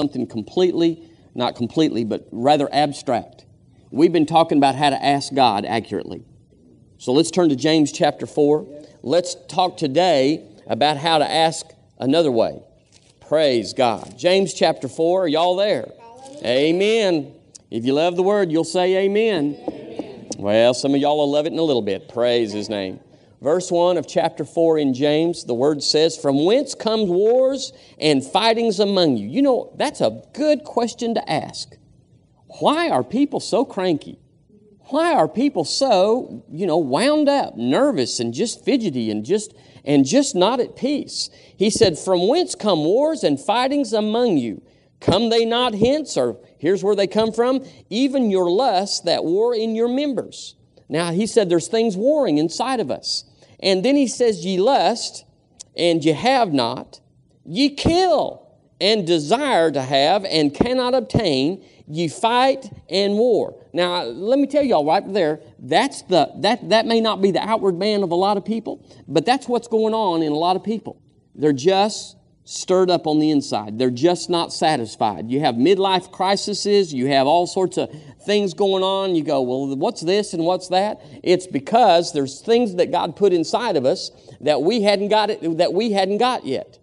something completely, not completely, but rather abstract. We've been talking about how to ask God accurately. So let's turn to James chapter 4. Let's talk today about how to ask another way. Praise God. James chapter 4, are y'all there? Amen. If you love the word, you'll say amen. amen. Well, some of y'all will love it in a little bit. Praise his name. Verse 1 of chapter 4 in James, the word says, From whence comes wars and fightings among you? You know, that's a good question to ask. Why are people so cranky? Why are people so, you know, wound up, nervous, and just fidgety and just and just not at peace? He said, From whence come wars and fightings among you? Come they not hence? Or here's where they come from even your lusts that war in your members. Now, he said there's things warring inside of us. And then he says, Ye lust, and ye have not. Ye kill, and desire to have, and cannot obtain ye fight and war. Now, let me tell y'all right there, that's the, that, that may not be the outward man of a lot of people, but that's what's going on in a lot of people. They're just stirred up on the inside. They're just not satisfied. You have midlife crises, you have all sorts of things going on. You go, well, what's this and what's that? It's because there's things that God put inside of us that we hadn't got it, that we hadn't got yet.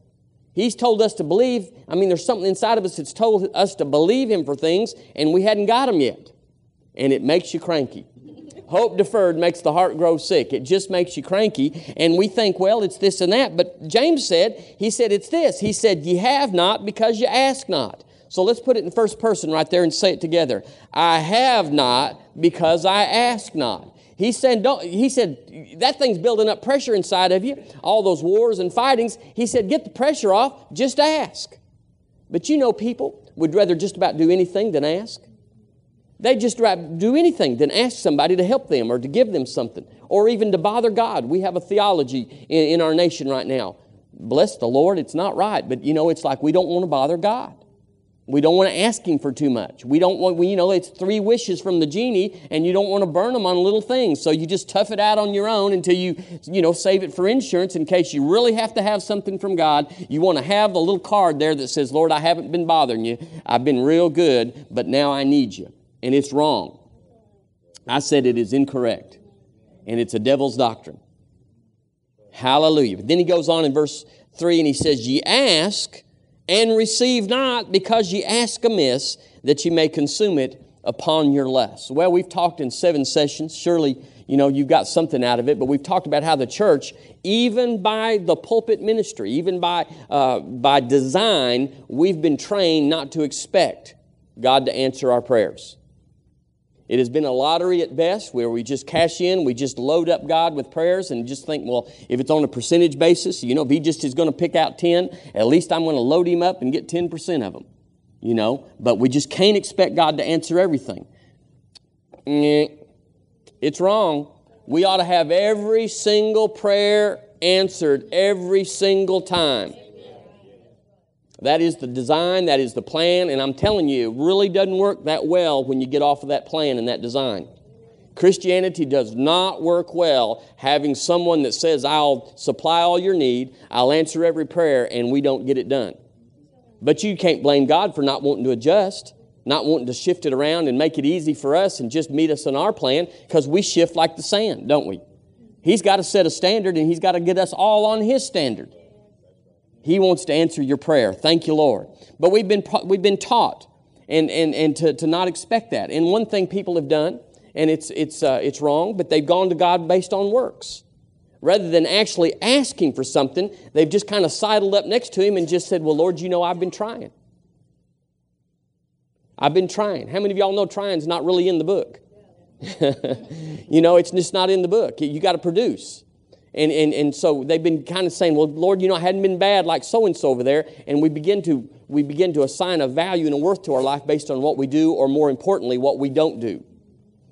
He's told us to believe. I mean, there's something inside of us that's told us to believe Him for things, and we hadn't got them yet. And it makes you cranky. Hope deferred makes the heart grow sick. It just makes you cranky. And we think, well, it's this and that. But James said, he said, it's this. He said, ye have not because you ask not. So let's put it in first person right there and say it together. I have not because I ask not. He said, don't, he said, that thing's building up pressure inside of you, all those wars and fightings. He said, get the pressure off, just ask. But you know, people would rather just about do anything than ask. They just do anything than ask somebody to help them or to give them something or even to bother God. We have a theology in, in our nation right now. Bless the Lord, it's not right, but you know, it's like we don't want to bother God. We don't want to ask him for too much. We don't want, we, you know, it's three wishes from the genie, and you don't want to burn them on little things. So you just tough it out on your own until you, you know, save it for insurance in case you really have to have something from God. You want to have a little card there that says, Lord, I haven't been bothering you. I've been real good, but now I need you. And it's wrong. I said it is incorrect. And it's a devil's doctrine. Hallelujah. But then he goes on in verse 3 and he says, Ye ask and receive not because ye ask amiss that ye may consume it upon your lust. Well, we've talked in seven sessions. Surely, you know, you've got something out of it, but we've talked about how the church, even by the pulpit ministry, even by, uh, by design, we've been trained not to expect God to answer our prayers. It has been a lottery at best where we just cash in, we just load up God with prayers and just think, well, if it's on a percentage basis, you know, if He just is going to pick out 10, at least I'm going to load Him up and get 10% of them, you know. But we just can't expect God to answer everything. It's wrong. We ought to have every single prayer answered every single time. That is the design, that is the plan, and I'm telling you, it really doesn't work that well when you get off of that plan and that design. Christianity does not work well having someone that says, I'll supply all your need, I'll answer every prayer, and we don't get it done. But you can't blame God for not wanting to adjust, not wanting to shift it around and make it easy for us and just meet us in our plan because we shift like the sand, don't we? He's got to set a standard and He's got to get us all on His standard. He wants to answer your prayer. Thank you, Lord. But we've been, we've been taught and, and, and to, to not expect that. And one thing people have done, and it's, it's, uh, it's wrong, but they've gone to God based on works. Rather than actually asking for something, they've just kind of sidled up next to Him and just said, Well, Lord, you know, I've been trying. I've been trying. How many of y'all know trying's not really in the book? you know, it's just not in the book. You got to produce. And, and, and so they've been kind of saying, well, Lord, you know, I hadn't been bad like so and so over there. And we begin, to, we begin to assign a value and a worth to our life based on what we do, or more importantly, what we don't do.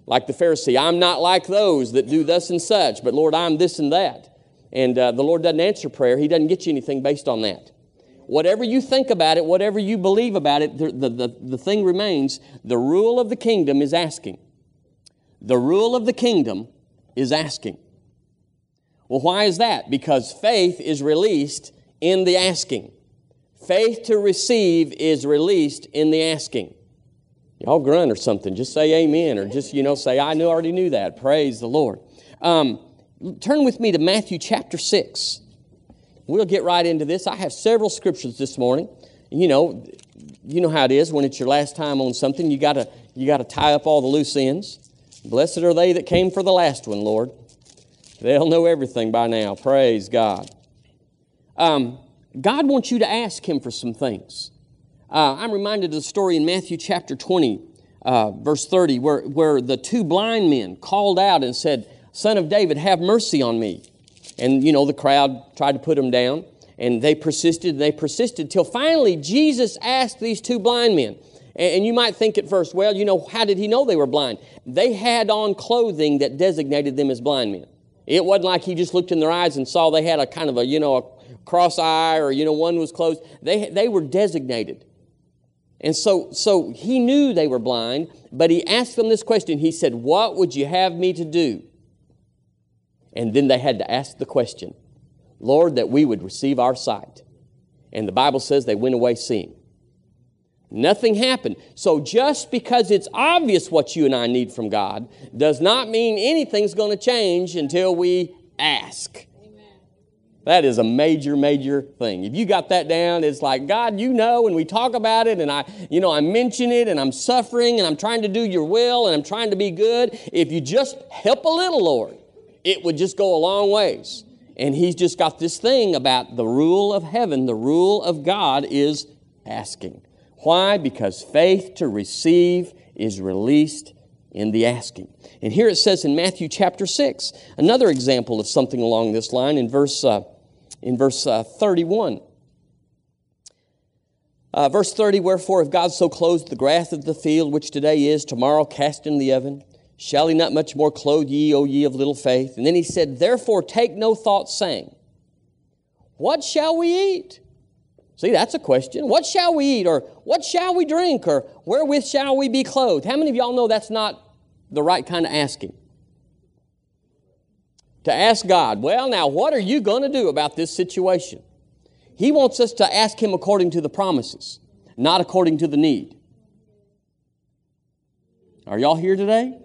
Like the Pharisee, I'm not like those that do thus and such, but Lord, I'm this and that. And uh, the Lord doesn't answer prayer, He doesn't get you anything based on that. Whatever you think about it, whatever you believe about it, the, the, the, the thing remains the rule of the kingdom is asking. The rule of the kingdom is asking. Well, why is that? Because faith is released in the asking. Faith to receive is released in the asking. Y'all grunt or something. Just say amen or just, you know, say, I knew, already knew that. Praise the Lord. Um, turn with me to Matthew chapter 6. We'll get right into this. I have several scriptures this morning. You know, you know how it is when it's your last time on something. You gotta you gotta tie up all the loose ends. Blessed are they that came for the last one, Lord. They'll know everything by now. Praise God. Um, God wants you to ask Him for some things. Uh, I'm reminded of the story in Matthew chapter 20, uh, verse 30, where, where the two blind men called out and said, Son of David, have mercy on me. And, you know, the crowd tried to put them down, and they persisted, and they persisted, till finally Jesus asked these two blind men, and you might think at first, well, you know, how did he know they were blind? They had on clothing that designated them as blind men. It wasn't like he just looked in their eyes and saw they had a kind of a, you know, a cross eye or, you know, one was closed. They, they were designated. And so, so he knew they were blind, but he asked them this question. He said, What would you have me to do? And then they had to ask the question, Lord, that we would receive our sight. And the Bible says they went away seeing. Nothing happened. So just because it's obvious what you and I need from God does not mean anything's going to change until we ask. That is a major, major thing. If you got that down, it's like, God, you know, and we talk about it, and I, you know, I mention it, and I'm suffering, and I'm trying to do your will, and I'm trying to be good. If you just help a little, Lord, it would just go a long ways. And he's just got this thing about the rule of heaven, the rule of God is asking. Why? Because faith to receive is released in the asking. And here it says in Matthew chapter 6, another example of something along this line in verse, uh, in verse uh, 31. Uh, verse 30, wherefore, if God so clothes the grass of the field, which today is, tomorrow cast in the oven, shall he not much more clothe ye, O ye of little faith? And then he said, Therefore take no thought, saying, What shall we eat? See, that's a question. What shall we eat? Or what shall we drink? Or wherewith shall we be clothed? How many of y'all know that's not the right kind of asking? To ask God, well, now, what are you going to do about this situation? He wants us to ask Him according to the promises, not according to the need. Are y'all here today?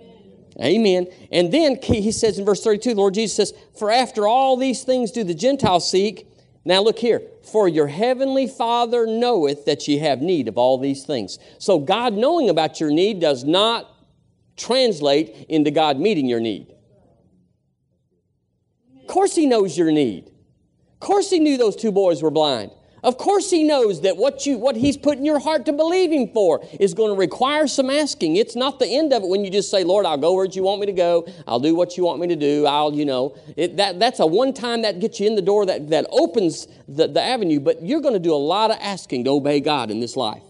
Amen. And then he says in verse 32, the Lord Jesus says, For after all these things do the Gentiles seek, now look here, for your heavenly Father knoweth that ye have need of all these things. So God knowing about your need does not translate into God meeting your need. Of course He knows your need. Of course He knew those two boys were blind. Of course, he knows that what, you, what he's put in your heart to believe him for is going to require some asking. It's not the end of it when you just say, Lord, I'll go where you want me to go. I'll do what you want me to do. I'll, you know, it, that, that's a one time that gets you in the door that, that opens the, the avenue. But you're going to do a lot of asking to obey God in this life.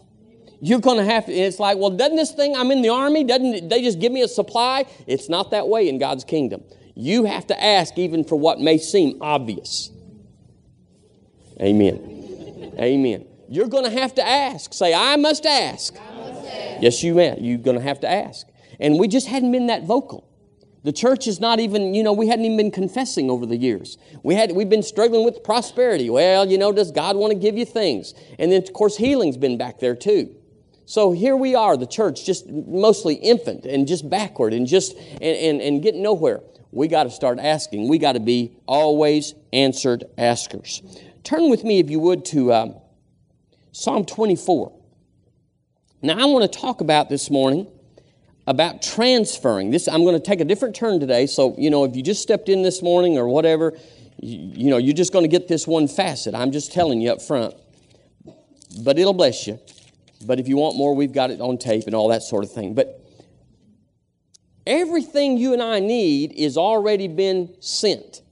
You're going to have to, it's like, well, doesn't this thing, I'm in the army, doesn't they just give me a supply? It's not that way in God's kingdom. You have to ask even for what may seem obvious. Amen. Amen. You're going to have to ask. Say, I must ask. I must ask. Yes, you may. You're going to have to ask. And we just hadn't been that vocal. The church is not even, you know, we hadn't even been confessing over the years. We had, we've been struggling with prosperity. Well, you know, does God want to give you things? And then, of course, healing's been back there too. So here we are, the church, just mostly infant and just backward and just, and, and, and getting nowhere. We got to start asking. We got to be always answered askers. Turn with me, if you would, to um, Psalm 24. Now, I want to talk about this morning about transferring. This I'm going to take a different turn today. So, you know, if you just stepped in this morning or whatever, you, you know, you're just going to get this one facet. I'm just telling you up front. But it'll bless you. But if you want more, we've got it on tape and all that sort of thing. But everything you and I need is already been sent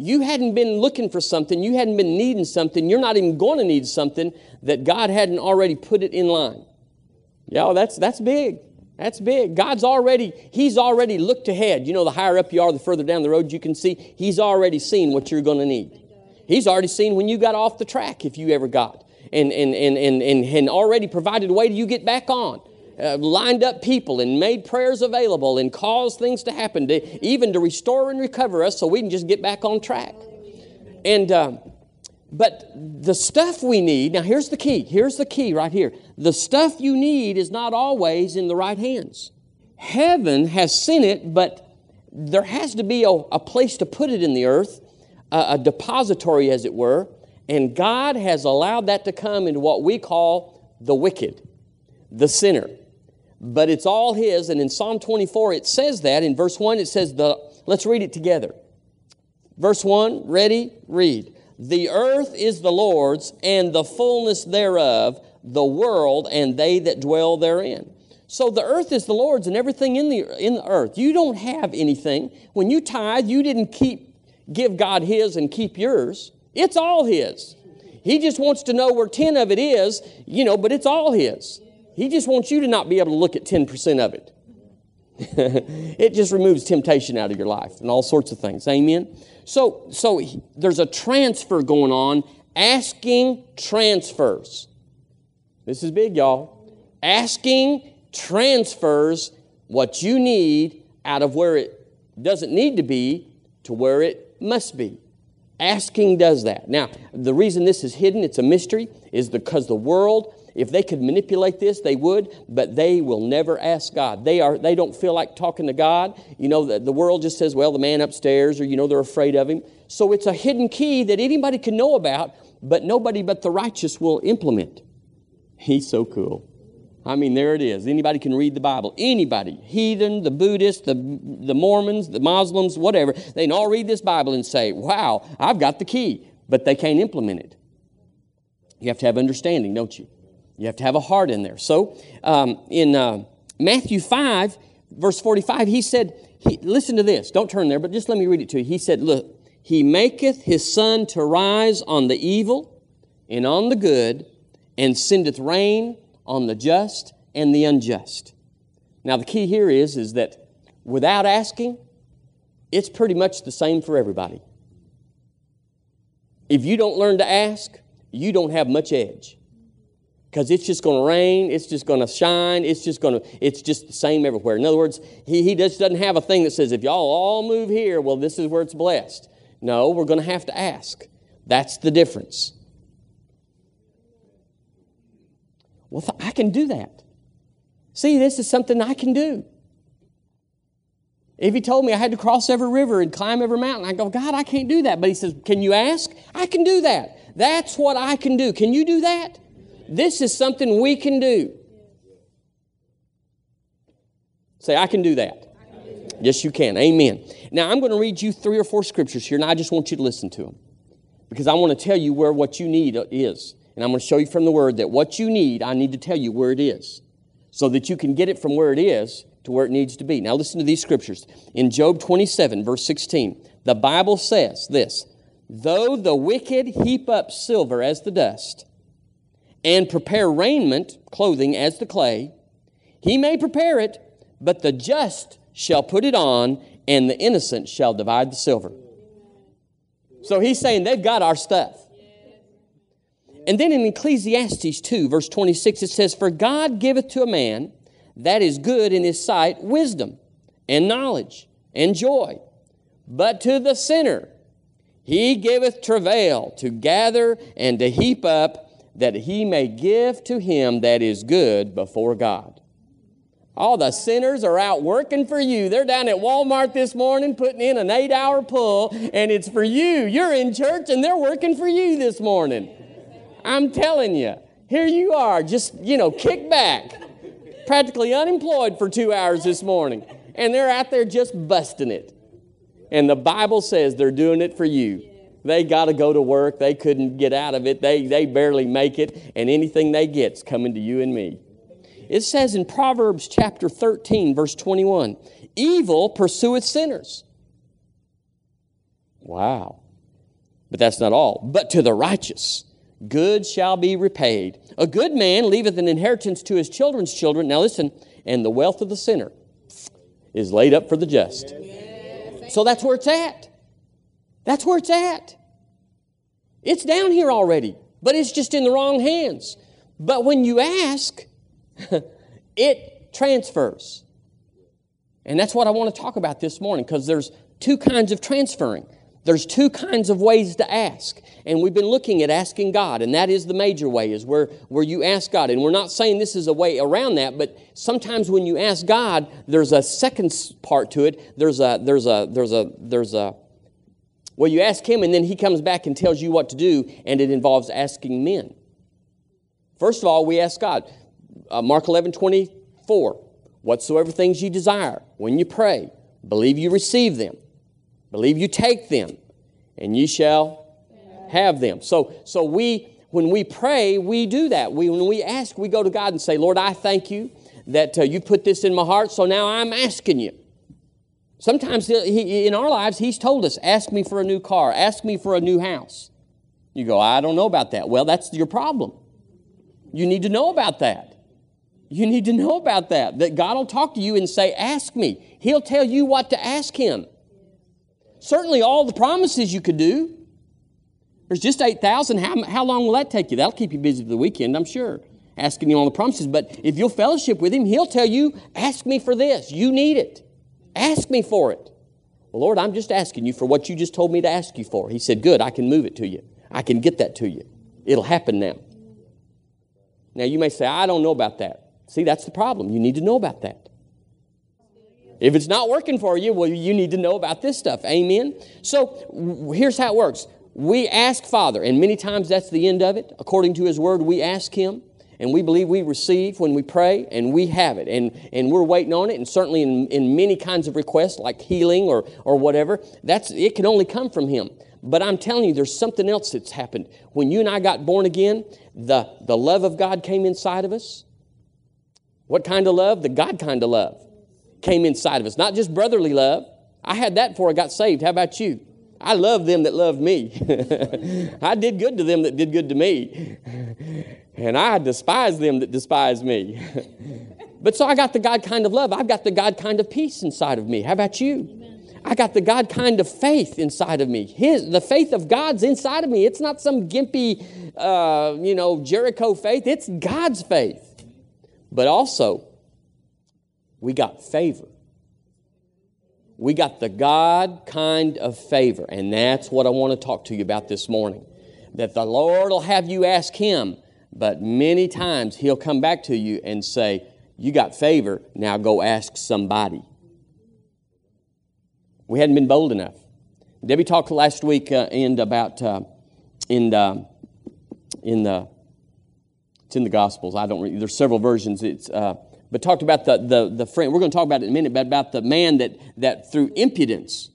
you hadn't been looking for something, you hadn't been needing something, you're not even going to need something that God hadn't already put it in line. Y'all, that's, that's big. That's big. God's already, He's already looked ahead. You know, the higher up you are, the further down the road you can see. He's already seen what you're going to need. He's already seen when you got off the track, if you ever got, and, and, and, and, and, and already provided a way to you get back on uh, lined up people and made prayers available and caused things to happen, to, even to restore and recover us so we can just get back on track. And uh, But the stuff we need, now here's the key. Here's the key right here. The stuff you need is not always in the right hands. Heaven has sent it, but there has to be a, a place to put it in the earth, a, a depository, as it were. And God has allowed that to come into what we call the wicked, the sinner. But it's all His. And in Psalm 24, it says that. In verse 1, it says, the, let's read it together. Verse 1, ready, read. The earth is the Lord's, and the fullness thereof, the world, and they that dwell therein. So the earth is the Lord's and everything in the, in the earth. You don't have anything. When you tithe, you didn't keep, give God His and keep yours. It's all His. He just wants to know where 10 of it is, you know, but it's all His. He just wants you to not be able to look at 10% of it. it just removes temptation out of your life and all sorts of things. Amen. So, so there's a transfer going on, asking transfers. This is big, y'all. Asking transfers what you need out of where it doesn't need to be to where it must be. Asking does that. Now, the reason this is hidden, it's a mystery, is because the world if they could manipulate this, they would, but they will never ask God. They, are, they don't feel like talking to God. You know, the, the world just says, well, the man upstairs, or, you know, they're afraid of him. So it's a hidden key that anybody can know about, but nobody but the righteous will implement. He's so cool. I mean, there it is. Anybody can read the Bible. Anybody. Heathen, the Buddhists, the, the Mormons, the Muslims, whatever. They can all read this Bible and say, wow, I've got the key. But they can't implement it. You have to have understanding, don't you? You have to have a heart in there. So um, in uh, Matthew 5, verse 45, he said, he, listen to this. Don't turn there, but just let me read it to you. He said, Look, he maketh his sun to rise on the evil and on the good, and sendeth rain on the just and the unjust. Now the key here is, is that without asking, it's pretty much the same for everybody. If you don't learn to ask, you don't have much edge because it's just going to rain, it's just going to shine, it's just going to, it's just the same everywhere. In other words, he, he just doesn't have a thing that says, if y'all all move here, well, this is where it's blessed. No, we're going to have to ask. That's the difference. Well, I can do that. See, this is something I can do. If he told me I had to cross every river and climb every mountain, I go, God, I can't do that. But he says, Can you ask? I can do that. That's what I can do. Can you do that? This is something we can do. Say, I can do that. Yes, you can. Amen. Now, I'm going to read you three or four scriptures here, and I just want you to listen to them because I want to tell you where what you need uh, is. And I'm going to show you from the Word that what you need, I need to tell you where it is so that you can get it from where it is to where it needs to be. Now, listen to these scriptures. In Job 27, verse 16, the Bible says this Though the wicked heap up silver as the dust, and prepare raiment, clothing, as the clay. He may prepare it, but the just shall put it on, and the innocent shall divide the silver. So he's saying they've got our stuff. And then in Ecclesiastes 2, verse 26, it says, For God giveth to a man that is good in his sight wisdom and knowledge and joy. But to the sinner he giveth travail to gather and to heap up that he may give to him that is good before God. All the sinners are out working for you. They're down at Walmart this morning putting in an eight hour pull, and it's for you. You're in church and they're working for you this morning. I'm telling you, here you are, just, you know, kick back, practically unemployed for two hours this morning, and they're out there just busting it. And the Bible says they're doing it for you. They got to go to work. They couldn't get out of it. They, they barely make it, and anything they get's coming to you and me. It says in Proverbs chapter 13, verse 21 Evil pursueth sinners. Wow. But that's not all. But to the righteous, good shall be repaid. A good man leaveth an inheritance to his children's children. Now listen, and the wealth of the sinner is laid up for the just. So that's where it's at. That's where it's at. It's down here already, but it's just in the wrong hands. But when you ask, it transfers. And that's what I want to talk about this morning because there's two kinds of transferring. There's two kinds of ways to ask. And we've been looking at asking God, and that is the major way, is where, where you ask God. And we're not saying this is a way around that, but sometimes when you ask God, there's a second part to it. There's a, there's a, there's a, there's a, well, you ask Him, and then He comes back and tells you what to do, and it involves asking men. First of all, we ask God. Uh, Mark 11, 24. Whatsoever things you desire, when you pray, believe you receive them Believe you take them, and you shall have them. So, so we, when we pray, we do that. We, when we ask, we go to God and say, Lord, I thank you that uh, you put this in my heart, so now I'm asking you. Sometimes he, in our lives, He's told us, ask me for a new car, ask me for a new house. You go, I don't know about that. Well, that's your problem. You need to know about that. You need to know about that. That God will talk to you and say, Ask me. He'll tell you what to ask Him. Certainly, all the promises you could do. There's just 8,000. How, how long will that take you? That'll keep you busy for the weekend, I'm sure, asking you all the promises. But if you'll fellowship with Him, He'll tell you, ask me for this. You need it. Ask me for it. Well, Lord, I'm just asking you for what you just told me to ask you for. He said, Good, I can move it to you. I can get that to you. It'll happen now. Now, you may say, I don't know about that. See, that's the problem. You need to know about that. If it's not working for you, well, you need to know about this stuff. Amen? So here's how it works we ask Father, and many times that's the end of it. According to His Word, we ask Him, and we believe we receive when we pray, and we have it. And, and we're waiting on it, and certainly in, in many kinds of requests, like healing or, or whatever, that's, it can only come from Him. But I'm telling you, there's something else that's happened. When you and I got born again, the, the love of God came inside of us. What kind of love? The God kind of love came inside of us. Not just brotherly love. I had that before I got saved. How about you? I love them that loved me. I did good to them that did good to me. And I despise them that despise me. but so I got the God kind of love. I've got the God kind of peace inside of me. How about you? I got the God kind of faith inside of me. His, the faith of God's inside of me. It's not some gimpy, uh, you know, Jericho faith. It's God's faith. But also, we got favor. We got the God kind of favor. And that's what I want to talk to you about this morning. That the Lord will have you ask Him, but many times He'll come back to you and say, You got favor, now go ask somebody. We hadn't been bold enough. Debbie talked last week uh, and about uh, in the, in the it's in the Gospels. I don't. There's several versions. It's uh, but talked about the, the, the friend. We're going to talk about it in a minute, but about the man that, that through impudence,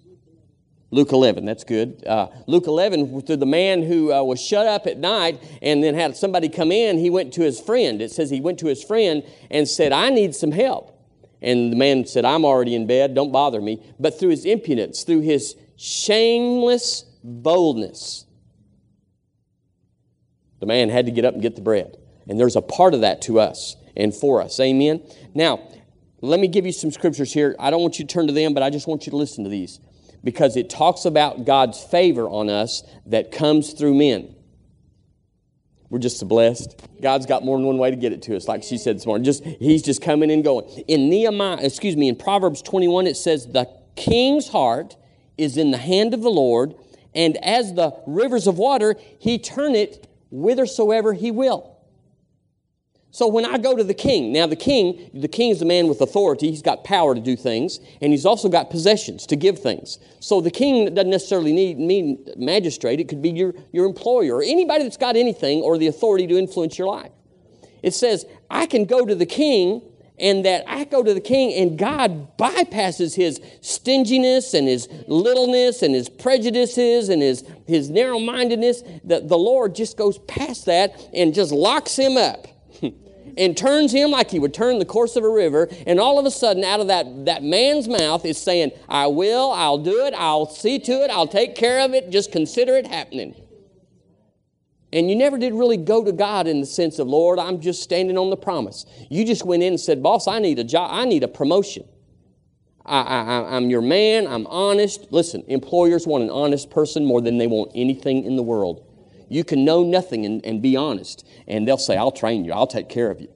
Luke 11, that's good. Uh, Luke 11, through the man who uh, was shut up at night and then had somebody come in, he went to his friend. It says he went to his friend and said, I need some help. And the man said, I'm already in bed, don't bother me. But through his impudence, through his shameless boldness, the man had to get up and get the bread. And there's a part of that to us and for us. Amen. Now, let me give you some scriptures here. I don't want you to turn to them, but I just want you to listen to these because it talks about God's favor on us that comes through men. We're just blessed. God's got more than one way to get it to us, like she said this morning. Just He's just coming and going. In Nehemiah, excuse me, in Proverbs 21, it says, The king's heart is in the hand of the Lord, and as the rivers of water, he turn it whithersoever he will. So when I go to the king, now the king, the king is a man with authority. He's got power to do things, and he's also got possessions to give things. So the king doesn't necessarily need mean magistrate. It could be your, your employer or anybody that's got anything or the authority to influence your life. It says, I can go to the king, and that I go to the king, and God bypasses his stinginess and his littleness and his prejudices and his, his narrow mindedness. The, the Lord just goes past that and just locks him up and turns him like he would turn the course of a river. And all of a sudden, out of that, that man's mouth is saying, I will, I'll do it, I'll see to it, I'll take care of it, just consider it happening. And you never did really go to God in the sense of, Lord, I'm just standing on the promise. You just went in and said, Boss, I need a job, I need a promotion. I, I'm your man, I'm honest. Listen, employers want an honest person more than they want anything in the world. You can know nothing and, and be honest. And they'll say, I'll train you, I'll take care of you.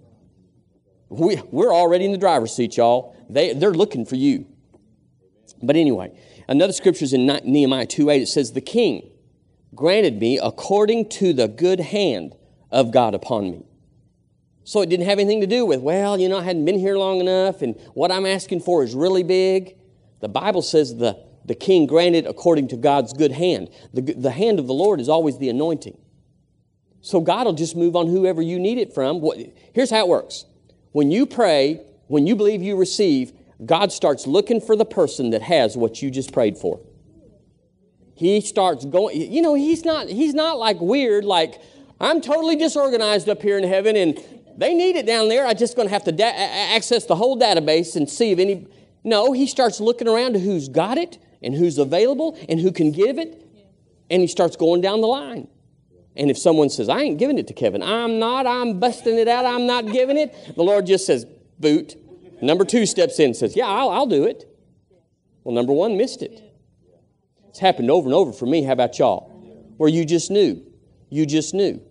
We, we're already in the driver's seat, y'all. They, they're looking for you. But anyway, another scripture is in Nehemiah 2 8. It says, The king granted me according to the good hand of God upon me. So it didn't have anything to do with, well, you know, I hadn't been here long enough and what I'm asking for is really big. The Bible says the, the king granted according to God's good hand. The, the hand of the Lord is always the anointing. So God will just move on whoever you need it from. Here's how it works when you pray, when you believe you receive, God starts looking for the person that has what you just prayed for. He starts going, you know, he's not, he's not like weird, like, I'm totally disorganized up here in heaven and they need it down there. I'm just going to have to da- access the whole database and see if any. No, he starts looking around to who's got it and who's available and who can give it. And he starts going down the line. And if someone says, I ain't giving it to Kevin, I'm not, I'm busting it out, I'm not giving it, the Lord just says, boot. Number two steps in and says, Yeah, I'll, I'll do it. Well, number one missed it. It's happened over and over for me. How about y'all? Where you just knew. You just knew.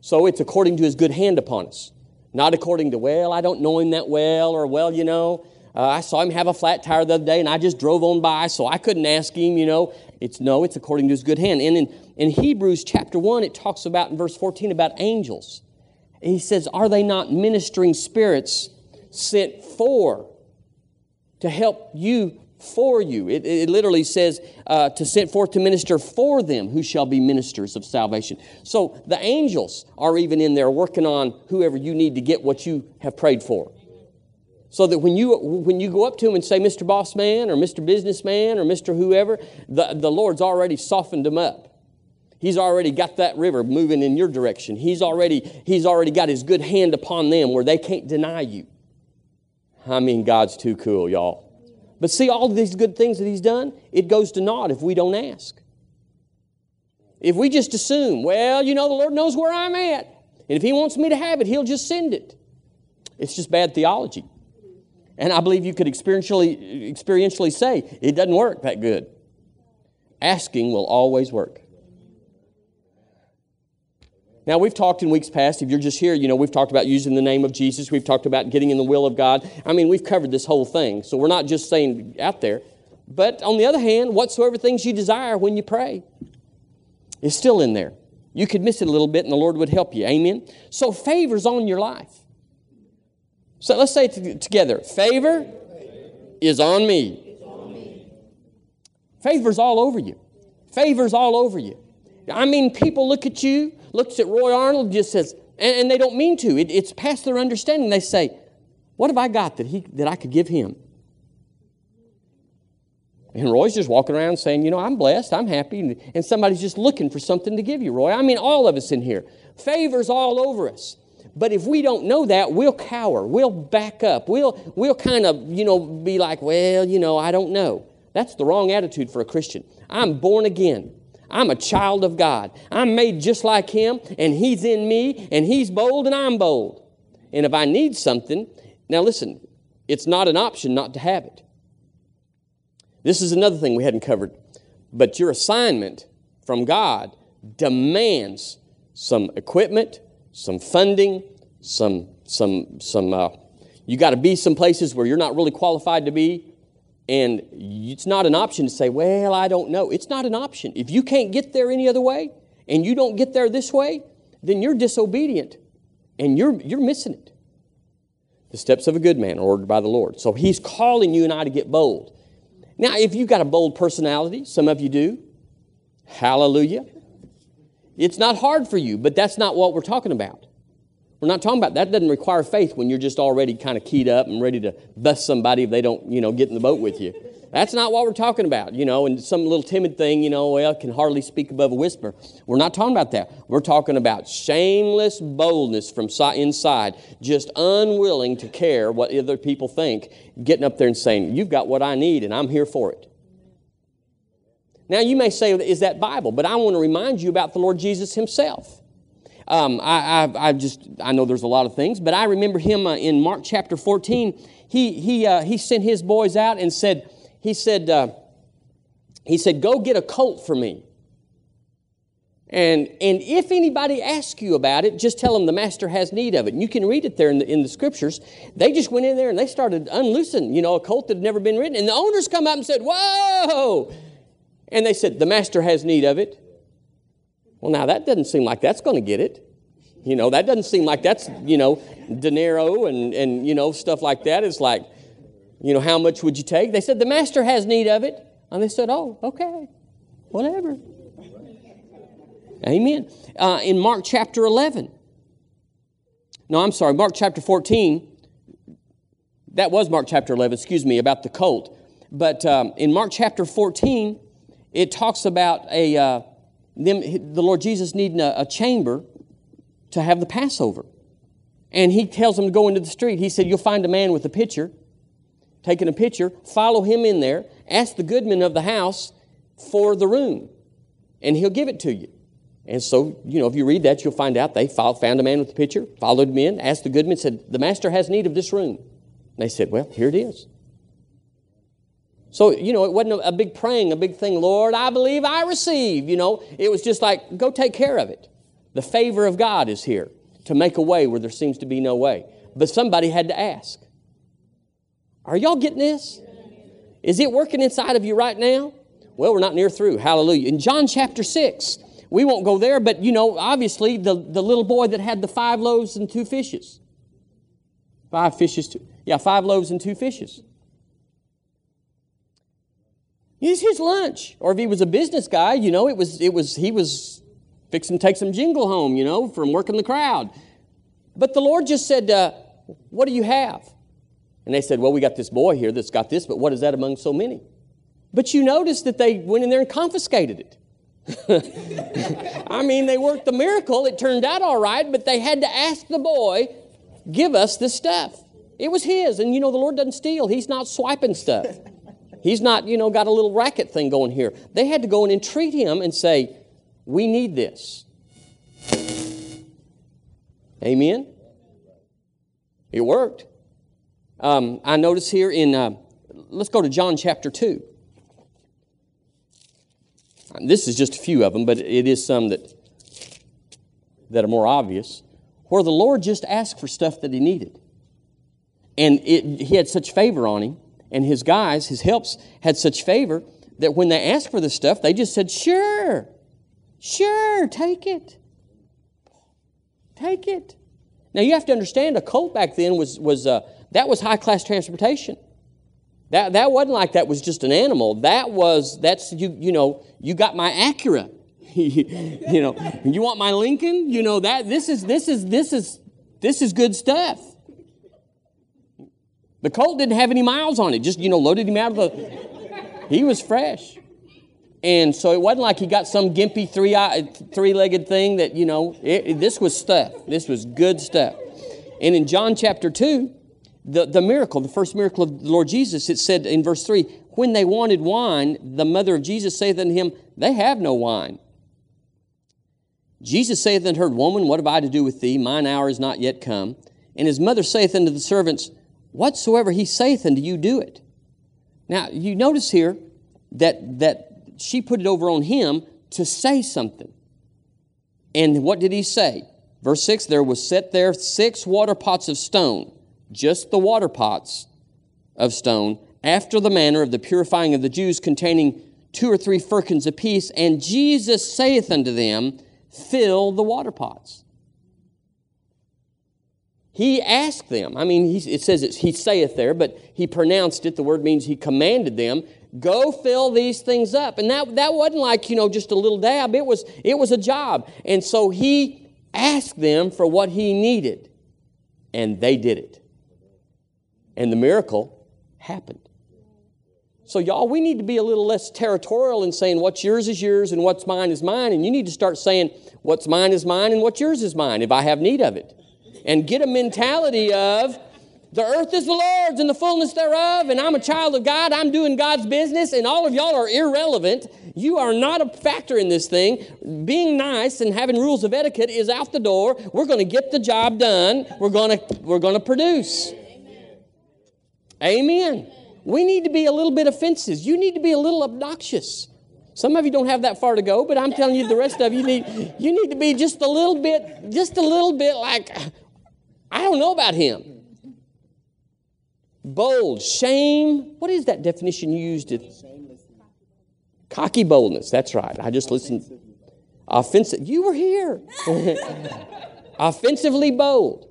So it's according to his good hand upon us, not according to, well, I don't know him that well, or, well, you know, uh, I saw him have a flat tire the other day and I just drove on by, so I couldn't ask him, you know. It's no, it's according to his good hand. And in, in Hebrews chapter 1, it talks about in verse 14 about angels. He says, Are they not ministering spirits sent for to help you for you. It, it literally says uh, to send forth to minister for them who shall be ministers of salvation. So the angels are even in there working on whoever you need to get what you have prayed for. So that when you, when you go up to him and say, Mr. Boss Man or Mr. Businessman or Mr. Whoever, the, the Lord's already softened him up. He's already got that river moving in your direction. He's already, he's already got his good hand upon them where they can't deny you. I mean, God's too cool, y'all. But see, all these good things that He's done, it goes to naught if we don't ask. If we just assume, well, you know, the Lord knows where I'm at, and if He wants me to have it, He'll just send it. It's just bad theology. And I believe you could experientially, experientially say it doesn't work that good. Asking will always work. Now, we've talked in weeks past, if you're just here, you know, we've talked about using the name of Jesus. We've talked about getting in the will of God. I mean, we've covered this whole thing. So we're not just saying out there. But on the other hand, whatsoever things you desire when you pray is still in there. You could miss it a little bit and the Lord would help you. Amen? So favor's on your life. So let's say together favor is on me. Favor's all over you. Favor's all over you. I mean, people look at you looks at Roy Arnold just says, and, and they don't mean to. It, it's past their understanding. They say, What have I got that, he, that I could give him? And Roy's just walking around saying, You know, I'm blessed, I'm happy. And, and somebody's just looking for something to give you, Roy. I mean, all of us in here. Favors all over us. But if we don't know that, we'll cower. We'll back up. We'll, we'll kind of, you know, be like, well, you know, I don't know. That's the wrong attitude for a Christian. I'm born again. I'm a child of God. I'm made just like Him, and He's in me, and He's bold, and I'm bold. And if I need something, now listen, it's not an option not to have it. This is another thing we hadn't covered. But your assignment from God demands some equipment, some funding, some, some, some, uh, you got to be some places where you're not really qualified to be. And it's not an option to say, well, I don't know. It's not an option. If you can't get there any other way and you don't get there this way, then you're disobedient and you're, you're missing it. The steps of a good man are ordered by the Lord. So he's calling you and I to get bold. Now, if you've got a bold personality, some of you do, hallelujah. It's not hard for you, but that's not what we're talking about. We're not talking about that doesn't require faith when you're just already kind of keyed up and ready to bust somebody if they don't, you know, get in the boat with you. That's not what we're talking about, you know, and some little timid thing, you know, well, can hardly speak above a whisper. We're not talking about that. We're talking about shameless boldness from inside, just unwilling to care what other people think, getting up there and saying, You've got what I need and I'm here for it. Now, you may say, Is that Bible? But I want to remind you about the Lord Jesus Himself. Um, I, I, I, just I know there's a lot of things, but I remember him uh, in Mark chapter 14. He he uh, he sent his boys out and said he said uh, he said go get a colt for me. And, and if anybody asks you about it, just tell them the master has need of it. And you can read it there in the, in the scriptures. They just went in there and they started unloosing, you know, a colt that had never been ridden. And the owners come up and said, Whoa! And they said, The master has need of it. Well, now that doesn't seem like that's going to get it. You know, that doesn't seem like that's, you know, dinero and, and, you know, stuff like that. It's like, you know, how much would you take? They said, The master has need of it. And they said, Oh, okay, whatever. Amen. Uh, in Mark chapter 11, no, I'm sorry, Mark chapter 14, that was Mark chapter 11, excuse me, about the colt. But um, in Mark chapter 14, it talks about a, uh, them, the Lord Jesus needing a, a chamber to have the Passover. And he tells them to go into the street. He said, You'll find a man with a pitcher, taking a pitcher, follow him in there, ask the goodman of the house for the room, and he'll give it to you. And so, you know, if you read that, you'll find out they found a man with a pitcher, followed him in, asked the goodman, said, The master has need of this room. And they said, Well, here it is. So, you know, it wasn't a big praying, a big thing, Lord, I believe I receive. You know, it was just like, go take care of it. The favor of God is here to make a way where there seems to be no way. But somebody had to ask. Are y'all getting this? Is it working inside of you right now? Well, we're not near through. Hallelujah. In John chapter 6, we won't go there, but you know, obviously, the, the little boy that had the five loaves and two fishes. Five fishes, two, yeah, five loaves and two fishes. It's his lunch. Or if he was a business guy, you know, it was, it was, he was fixing to take some jingle home, you know, from working the crowd. But the Lord just said, uh, What do you have? And they said, Well, we got this boy here that's got this, but what is that among so many? But you notice that they went in there and confiscated it. I mean, they worked the miracle. It turned out all right, but they had to ask the boy, Give us this stuff. It was his. And you know, the Lord doesn't steal, He's not swiping stuff. He's not, you know, got a little racket thing going here. They had to go and entreat him and say, We need this. Amen? It worked. Um, I notice here in, uh, let's go to John chapter 2. This is just a few of them, but it is some that, that are more obvious, where the Lord just asked for stuff that he needed. And it, he had such favor on him, and his guys, his helps, had such favor that when they asked for the stuff, they just said, Sure, sure, take it. Take it. Now you have to understand a colt back then was, was uh, that was high class transportation. That, that wasn't like that was just an animal. That was, that's, you, you know, you got my Acura. you know, you want my Lincoln? You know, that, this is, this is, this is, this is good stuff. The Colt didn't have any miles on it, just, you know, loaded him out of the, he was fresh. And so it wasn't like he got some gimpy three, three-legged thing that, you know, it, this was stuff. This was good stuff. And in John chapter 2, the, the miracle, the first miracle of the Lord Jesus, it said in verse 3 When they wanted wine, the mother of Jesus saith unto him, They have no wine. Jesus saith unto her, Woman, what have I to do with thee? Mine hour is not yet come. And his mother saith unto the servants, Whatsoever he saith unto you, do it. Now, you notice here that, that she put it over on him to say something. And what did he say? Verse 6 There was set there six water pots of stone just the water pots of stone, after the manner of the purifying of the Jews, containing two or three firkins apiece. And Jesus saith unto them, Fill the water pots. He asked them, I mean, it says he saith there, but he pronounced it. The word means he commanded them, go fill these things up. And that, that wasn't like, you know, just a little dab. It was, it was a job. And so he asked them for what he needed, and they did it and the miracle happened. So, y'all, we need to be a little less territorial in saying what's yours is yours and what's mine is mine. And you need to start saying what's mine is mine and what's yours is mine if I have need of it. And get a mentality of the earth is the Lord's and the fullness thereof, and I'm a child of God. I'm doing God's business, and all of y'all are irrelevant. You are not a factor in this thing. Being nice and having rules of etiquette is out the door. We're going to get the job done. We're going to, we're going to produce. Amen. We need to be a little bit offensive. You need to be a little obnoxious. Some of you don't have that far to go, but I'm telling you, the rest of you need you need to be just a little bit, just a little bit like I don't know about him. Bold, shame. What is that definition you used? Cocky boldness. That's right. I just listened. Offensive. You were here. Offensively bold.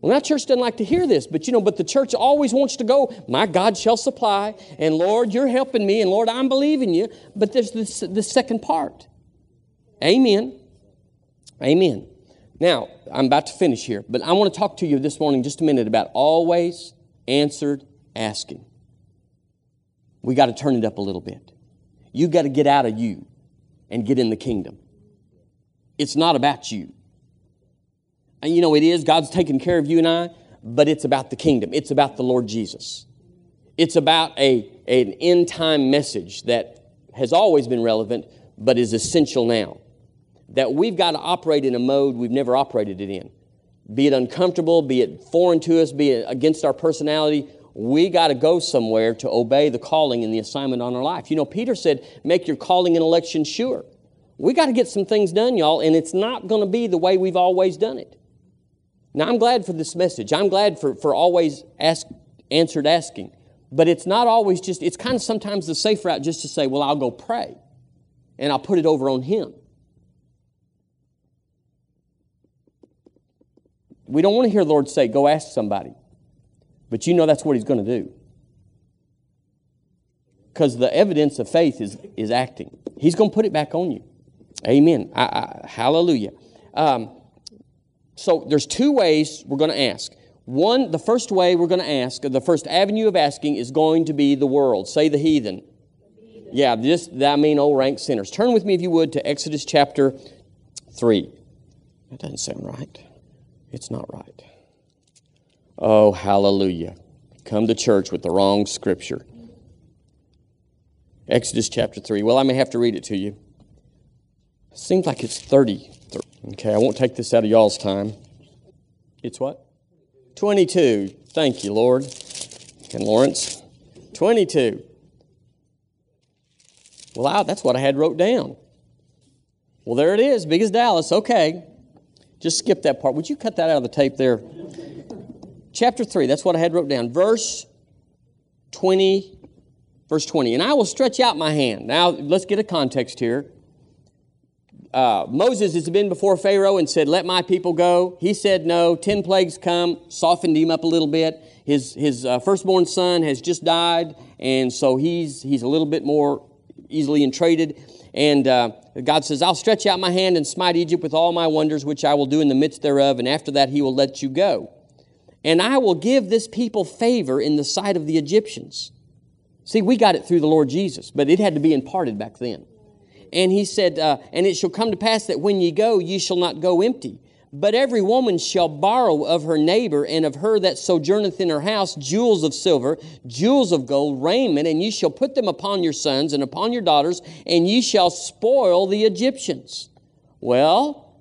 Well, that church doesn't like to hear this, but you know, but the church always wants to go, my God shall supply, and Lord, you're helping me, and Lord, I'm believing you. But there's this, the second part. Amen. Amen. Now, I'm about to finish here, but I want to talk to you this morning just a minute about always answered asking. We got to turn it up a little bit. You got to get out of you and get in the kingdom. It's not about you. And you know, it is. God's taking care of you and I, but it's about the kingdom. It's about the Lord Jesus. It's about a, an end time message that has always been relevant, but is essential now. That we've got to operate in a mode we've never operated it in. Be it uncomfortable, be it foreign to us, be it against our personality, we got to go somewhere to obey the calling and the assignment on our life. You know, Peter said, make your calling and election sure. We got to get some things done, y'all, and it's not going to be the way we've always done it. Now, I'm glad for this message. I'm glad for, for always ask, answered asking. But it's not always just, it's kind of sometimes the safe route just to say, well, I'll go pray and I'll put it over on Him. We don't want to hear the Lord say, go ask somebody. But you know that's what He's going to do. Because the evidence of faith is, is acting. He's going to put it back on you. Amen. I, I, hallelujah. Um, so there's two ways we're going to ask. One, the first way we're going to ask, the first avenue of asking is going to be the world. Say the heathen. Yeah, this that mean old rank sinners. Turn with me, if you would, to Exodus chapter 3. That doesn't sound right. It's not right. Oh, hallelujah. Come to church with the wrong scripture. Exodus chapter 3. Well, I may have to read it to you. Seems like it's 30. Okay, I won't take this out of y'all's time. It's what? 22. Thank you, Lord. And Lawrence. 22. Well, I, that's what I had wrote down. Well, there it is, big as Dallas. Okay. Just skip that part. Would you cut that out of the tape there? Chapter 3, that's what I had wrote down. Verse 20, verse 20. And I will stretch out my hand. Now, let's get a context here uh, Moses has been before Pharaoh and said, Let my people go. He said no. Ten plagues come, softened him up a little bit. His, his uh, firstborn son has just died, and so he's, he's a little bit more easily entreated. And uh, God says, I'll stretch out my hand and smite Egypt with all my wonders, which I will do in the midst thereof, and after that he will let you go. And I will give this people favor in the sight of the Egyptians. See, we got it through the Lord Jesus, but it had to be imparted back then. And he said, uh, And it shall come to pass that when ye go, ye shall not go empty. But every woman shall borrow of her neighbor and of her that sojourneth in her house jewels of silver, jewels of gold, raiment, and ye shall put them upon your sons and upon your daughters, and ye shall spoil the Egyptians. Well,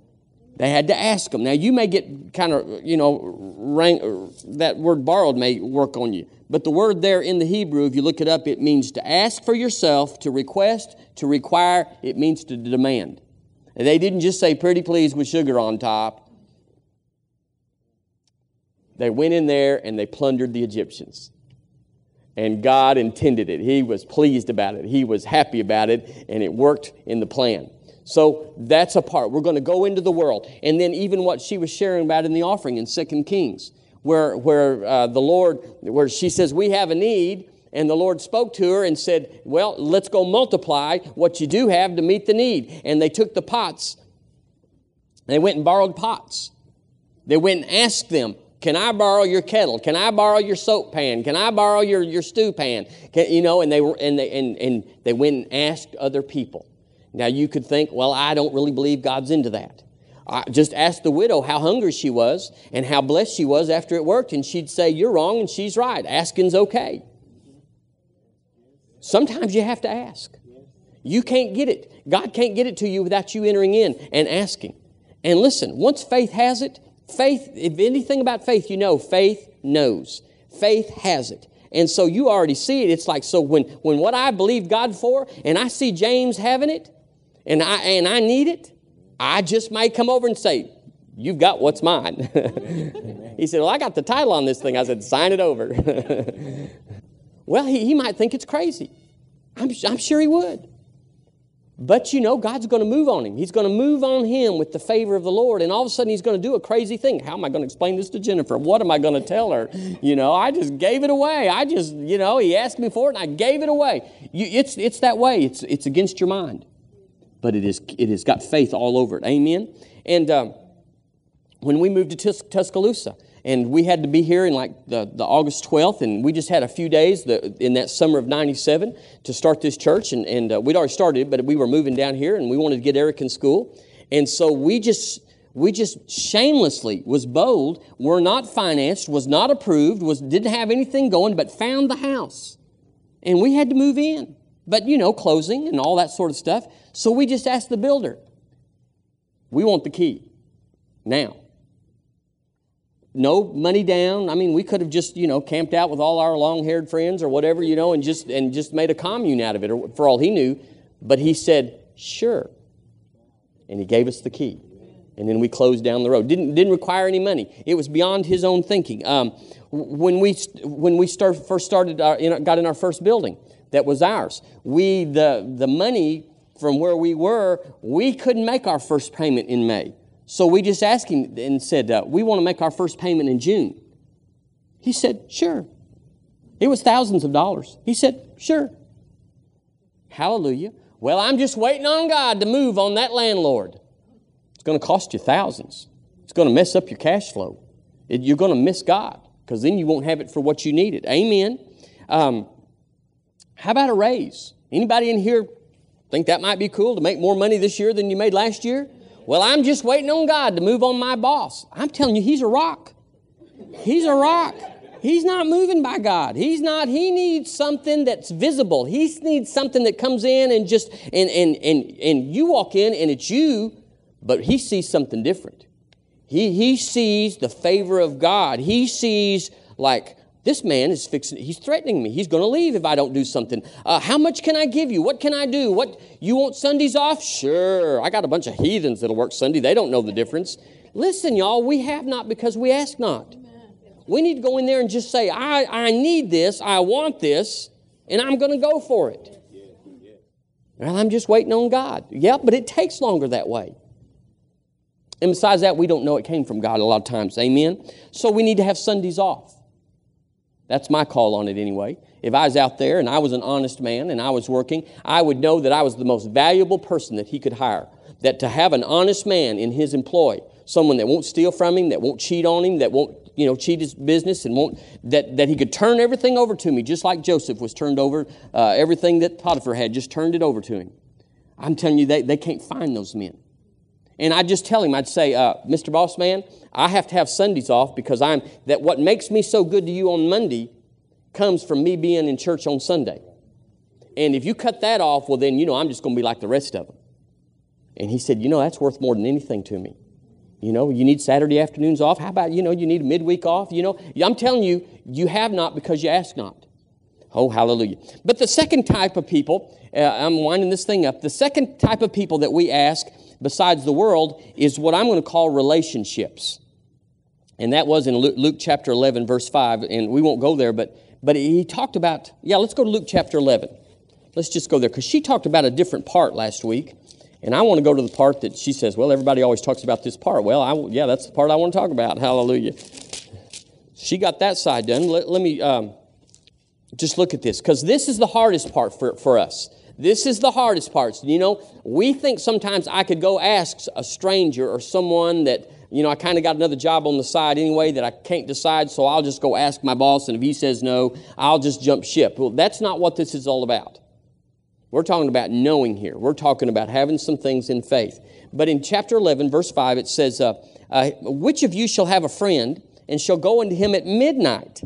they had to ask them. Now, you may get kind of, you know, rank, that word borrowed may work on you. But the word there in the Hebrew, if you look it up, it means to ask for yourself, to request, to require. It means to demand. And they didn't just say pretty please with sugar on top. They went in there and they plundered the Egyptians. And God intended it. He was pleased about it. He was happy about it, and it worked in the plan. So that's a part. We're going to go into the world. And then even what she was sharing about in the offering in Second Kings where, where uh, the Lord, where she says, We have a need. And the Lord spoke to her and said, Well, let's go multiply what you do have to meet the need. And they took the pots. They went and borrowed pots. They went and asked them, Can I borrow your kettle? Can I borrow your soap pan? Can I borrow your, your stew pan? Can, you know, and they were and they and, and they went and asked other people. Now you could think, well, I don't really believe God's into that. I just ask the widow how hungry she was and how blessed she was after it worked, and she'd say, You're wrong and she's right. Asking's okay. Sometimes you have to ask. You can't get it. God can't get it to you without you entering in and asking. And listen, once faith has it, faith, if anything about faith, you know, faith knows. Faith has it. And so you already see it. It's like, so when, when what I believe God for, and I see James having it, and I, and I need it, I just might come over and say, You've got what's mine. he said, Well, I got the title on this thing. I said, Sign it over. well, he, he might think it's crazy. I'm, I'm sure he would. But you know, God's going to move on him. He's going to move on him with the favor of the Lord. And all of a sudden, he's going to do a crazy thing. How am I going to explain this to Jennifer? What am I going to tell her? You know, I just gave it away. I just, you know, he asked me for it and I gave it away. You, it's, it's that way. It's, it's against your mind. But it, is, it has got faith all over it. Amen? And um, when we moved to Tus- Tuscaloosa, and we had to be here in like the, the August 12th, and we just had a few days the, in that summer of 97 to start this church. And, and uh, we'd already started, but we were moving down here, and we wanted to get Eric in school. And so we just we just shamelessly was bold, were not financed, was not approved, was didn't have anything going, but found the house. And we had to move in. But you know, closing and all that sort of stuff. So we just asked the builder, we want the key now no money down. I mean, we could have just, you know, camped out with all our long-haired friends or whatever, you know, and just and just made a commune out of it, or for all he knew. But he said, "Sure," and he gave us the key, and then we closed down the road. didn't didn't require any money. It was beyond his own thinking. Um, when we when we start, first started, our, in, got in our first building, that was ours. We the the money from where we were, we couldn't make our first payment in May. So we just asked him and said, uh, We want to make our first payment in June. He said, Sure. It was thousands of dollars. He said, Sure. Hallelujah. Well, I'm just waiting on God to move on that landlord. It's going to cost you thousands. It's going to mess up your cash flow. It, you're going to miss God because then you won't have it for what you needed. Amen. Um, how about a raise? Anybody in here think that might be cool to make more money this year than you made last year? Well, I'm just waiting on God to move on my boss. I'm telling you, he's a rock. He's a rock. He's not moving by God. He's not, he needs something that's visible. He needs something that comes in and just, and, and, and, and you walk in and it's you, but he sees something different. He, he sees the favor of God. He sees like, this man is fixing, he's threatening me. He's going to leave if I don't do something. Uh, how much can I give you? What can I do? What, you want Sundays off? Sure. I got a bunch of heathens that'll work Sunday. They don't know the difference. Listen, y'all, we have not because we ask not. We need to go in there and just say, I, I need this, I want this, and I'm going to go for it. Well, I'm just waiting on God. Yeah, but it takes longer that way. And besides that, we don't know it came from God a lot of times. Amen? So we need to have Sundays off. That's my call on it anyway. If I was out there and I was an honest man and I was working, I would know that I was the most valuable person that he could hire. That to have an honest man in his employ, someone that won't steal from him, that won't cheat on him, that won't you know cheat his business and won't that, that he could turn everything over to me just like joseph was turned over uh, everything that potiphar had just turned it over to him i'm telling you they, they can't find those men and I'd just tell him, I'd say, uh, Mr. Boss Man, I have to have Sundays off because I'm, that what makes me so good to you on Monday comes from me being in church on Sunday. And if you cut that off, well, then, you know, I'm just going to be like the rest of them. And he said, you know, that's worth more than anything to me. You know, you need Saturday afternoons off. How about, you know, you need a midweek off? You know, I'm telling you, you have not because you ask not. Oh, hallelujah. But the second type of people, uh, I'm winding this thing up, the second type of people that we ask besides the world is what I'm going to call relationships. And that was in Luke, Luke, chapter 11, verse 5. And we won't go there, but, but he talked about, yeah, let's go to Luke chapter 11. Let's just go there because she talked about a different part last week. And I want to go to the part that she says, well, everybody always talks about this part. Well, I, yeah, that's the part I want to talk about. Hallelujah. She got that side done. Let, let me um, just look at this because this is the hardest part for, for us. This is the hardest part. You know, we think sometimes I could go ask a stranger or someone that, you know, I kind of got another job on the side anyway that I can't decide, so I'll just go ask my boss, and if he says no, I'll just jump ship. Well, that's not what this is all about. We're talking about knowing here. We're talking about having some things in faith. But in chapter 11, verse 5, it says, uh, uh, Which of you shall have a friend and shall go unto him at midnight?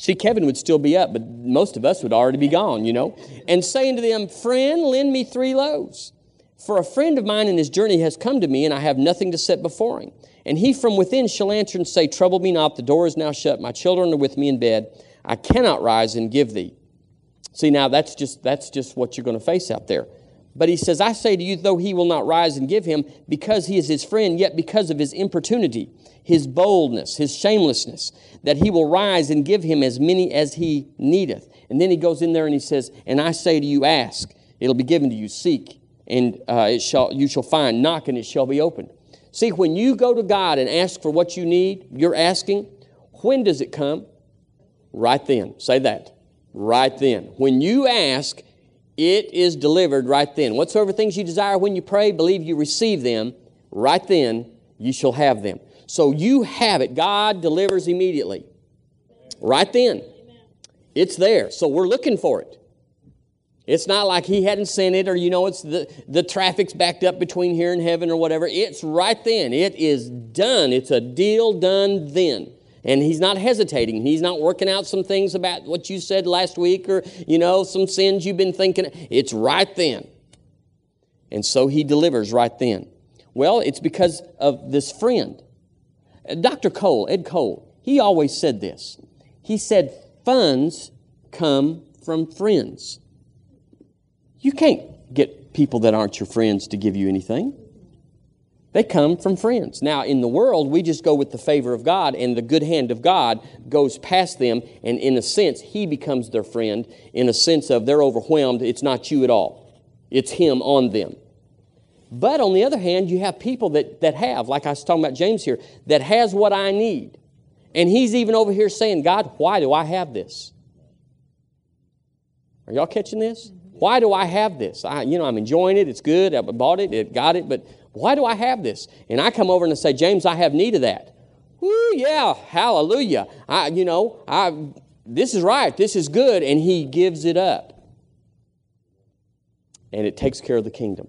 See, Kevin would still be up, but most of us would already be gone, you know. And saying to them, Friend, lend me three loaves. For a friend of mine in his journey has come to me, and I have nothing to set before him. And he from within shall answer and say, Trouble me not, the door is now shut, my children are with me in bed. I cannot rise and give thee. See, now that's just, that's just what you're going to face out there. But he says, I say to you, though he will not rise and give him, because he is his friend, yet because of his importunity, his boldness, his shamelessness, that he will rise and give him as many as he needeth. And then he goes in there and he says, And I say to you, ask, it'll be given to you, seek, and uh, it shall, you shall find, knock, and it shall be opened. See, when you go to God and ask for what you need, you're asking, when does it come? Right then. Say that. Right then. When you ask, it is delivered right then. Whatsoever things you desire when you pray, believe you receive them, right then you shall have them. So you have it. God delivers immediately. Right then. It's there. So we're looking for it. It's not like he hadn't sent it or, you know, it's the, the traffic's backed up between here and heaven or whatever. It's right then. It is done. It's a deal done then. And he's not hesitating. He's not working out some things about what you said last week or, you know, some sins you've been thinking. It's right then. And so he delivers right then. Well, it's because of this friend. Uh, Dr. Cole, Ed Cole, he always said this. He said, funds come from friends. You can't get people that aren't your friends to give you anything. They come from friends. Now, in the world, we just go with the favor of God, and the good hand of God goes past them, and in a sense, He becomes their friend, in a sense of they're overwhelmed. It's not you at all, it's Him on them. But on the other hand, you have people that, that have, like I was talking about James here, that has what I need. And he's even over here saying, God, why do I have this? Are y'all catching this? Mm-hmm. Why do I have this? I, you know, I'm enjoying it. It's good. I bought it. It got it. But why do I have this? And I come over and I say, James, I have need of that. Woo, yeah, hallelujah. I, you know, I, this is right. This is good. And he gives it up. And it takes care of the kingdom.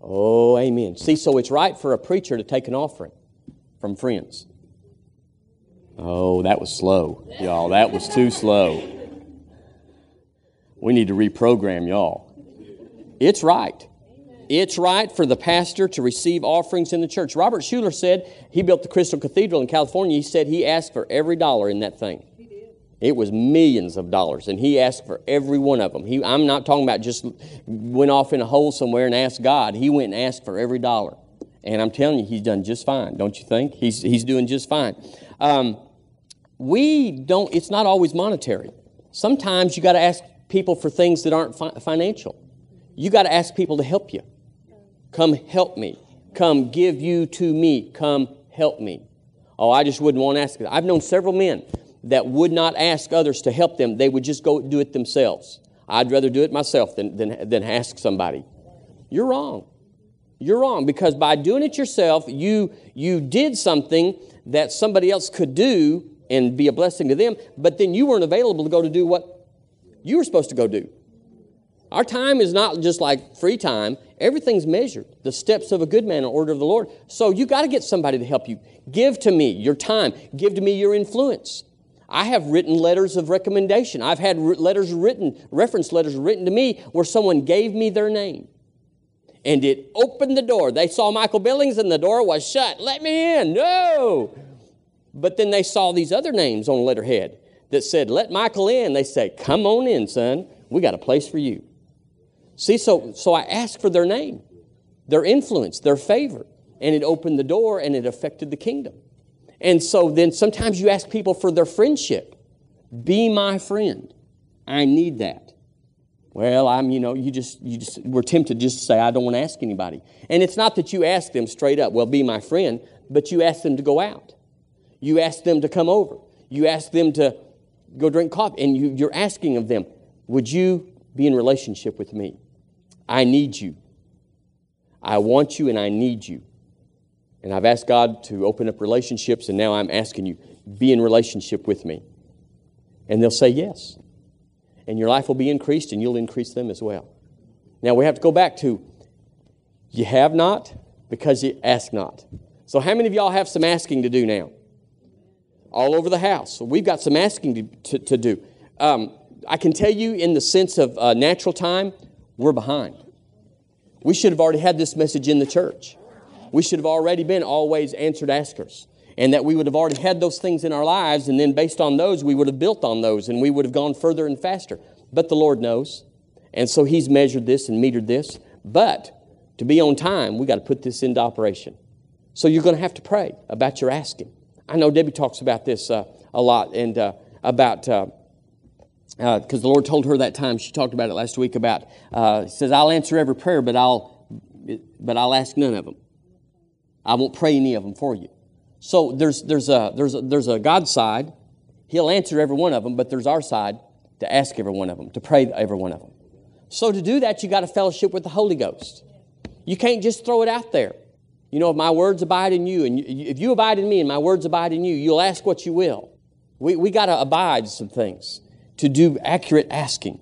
Oh, amen. See, so it's right for a preacher to take an offering from friends. Oh, that was slow, y'all. That was too slow. We need to reprogram y'all. It's right. It's right for the pastor to receive offerings in the church. Robert Schuller said he built the Crystal Cathedral in California. He said he asked for every dollar in that thing. It was millions of dollars, and he asked for every one of them. He, I'm not talking about just went off in a hole somewhere and asked God. He went and asked for every dollar. And I'm telling you, he's done just fine, don't you think? He's, he's doing just fine. Um, we don't, it's not always monetary. Sometimes you got to ask people for things that aren't fi- financial. You got to ask people to help you. Come help me. Come give you to me. Come help me. Oh, I just wouldn't want to ask. I've known several men that would not ask others to help them. They would just go do it themselves. I'd rather do it myself than, than, than ask somebody. You're wrong. You're wrong because by doing it yourself, you, you did something that somebody else could do and be a blessing to them, but then you weren't available to go to do what you were supposed to go do. Our time is not just like free time. Everything's measured. The steps of a good man in order of the Lord. So you got to get somebody to help you. Give to me your time. Give to me your influence. I have written letters of recommendation. I've had letters written, reference letters written to me where someone gave me their name. And it opened the door. They saw Michael Billings and the door was shut. Let me in. No. But then they saw these other names on letterhead that said, Let Michael in, they say, Come on in, son. We got a place for you. See, so, so I asked for their name, their influence, their favor, and it opened the door and it affected the kingdom. And so then sometimes you ask people for their friendship. Be my friend. I need that. Well, I'm, you know, you just, you just, we're tempted just to say, I don't want to ask anybody. And it's not that you ask them straight up, well, be my friend, but you ask them to go out. You ask them to come over. You ask them to go drink coffee, and you, you're asking of them, Would you be in relationship with me? I need you. I want you and I need you. And I've asked God to open up relationships, and now I'm asking you, be in relationship with me. And they'll say yes. And your life will be increased, and you'll increase them as well. Now we have to go back to you have not because you ask not. So, how many of y'all have some asking to do now? all over the house. We've got some asking to, to, to do. Um, I can tell you, in the sense of uh, natural time, we're behind. We should have already had this message in the church. We should have already been always answered askers. and that we would have already had those things in our lives, and then based on those, we would have built on those, and we would have gone further and faster. But the Lord knows. And so He's measured this and metered this. But to be on time, we got to put this into operation. So you're going to have to pray about your asking. I know Debbie talks about this uh, a lot, and uh, about because uh, the Lord told her that time. She talked about it last week. About uh, says, "I'll answer every prayer, but I'll but I'll ask none of them. I won't pray any of them for you." So there's there's a there's a, there's a God side. He'll answer every one of them, but there's our side to ask every one of them, to pray every one of them. So to do that, you got to fellowship with the Holy Ghost. You can't just throw it out there. You know, if my words abide in you, and if you abide in me and my words abide in you, you'll ask what you will. We, we got to abide some things to do accurate asking.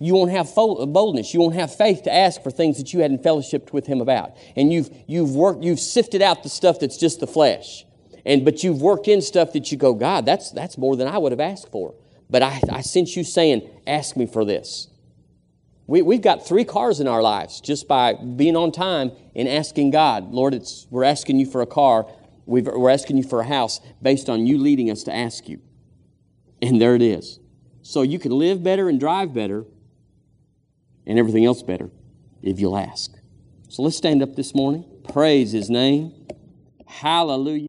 You won't have boldness. You won't have faith to ask for things that you hadn't fellowshipped with Him about. And you've, you've worked, you've sifted out the stuff that's just the flesh. And, but you've worked in stuff that you go, God, that's, that's more than I would have asked for. But I, I sense you saying, ask me for this. We, we've got three cars in our lives just by being on time and asking God, Lord, it's, we're asking you for a car. we are asking you for a house based on you leading us to ask you. And there it is. So you can live better and drive better and everything else better if you'll ask. So let's stand up this morning. Praise his name. Hallelujah.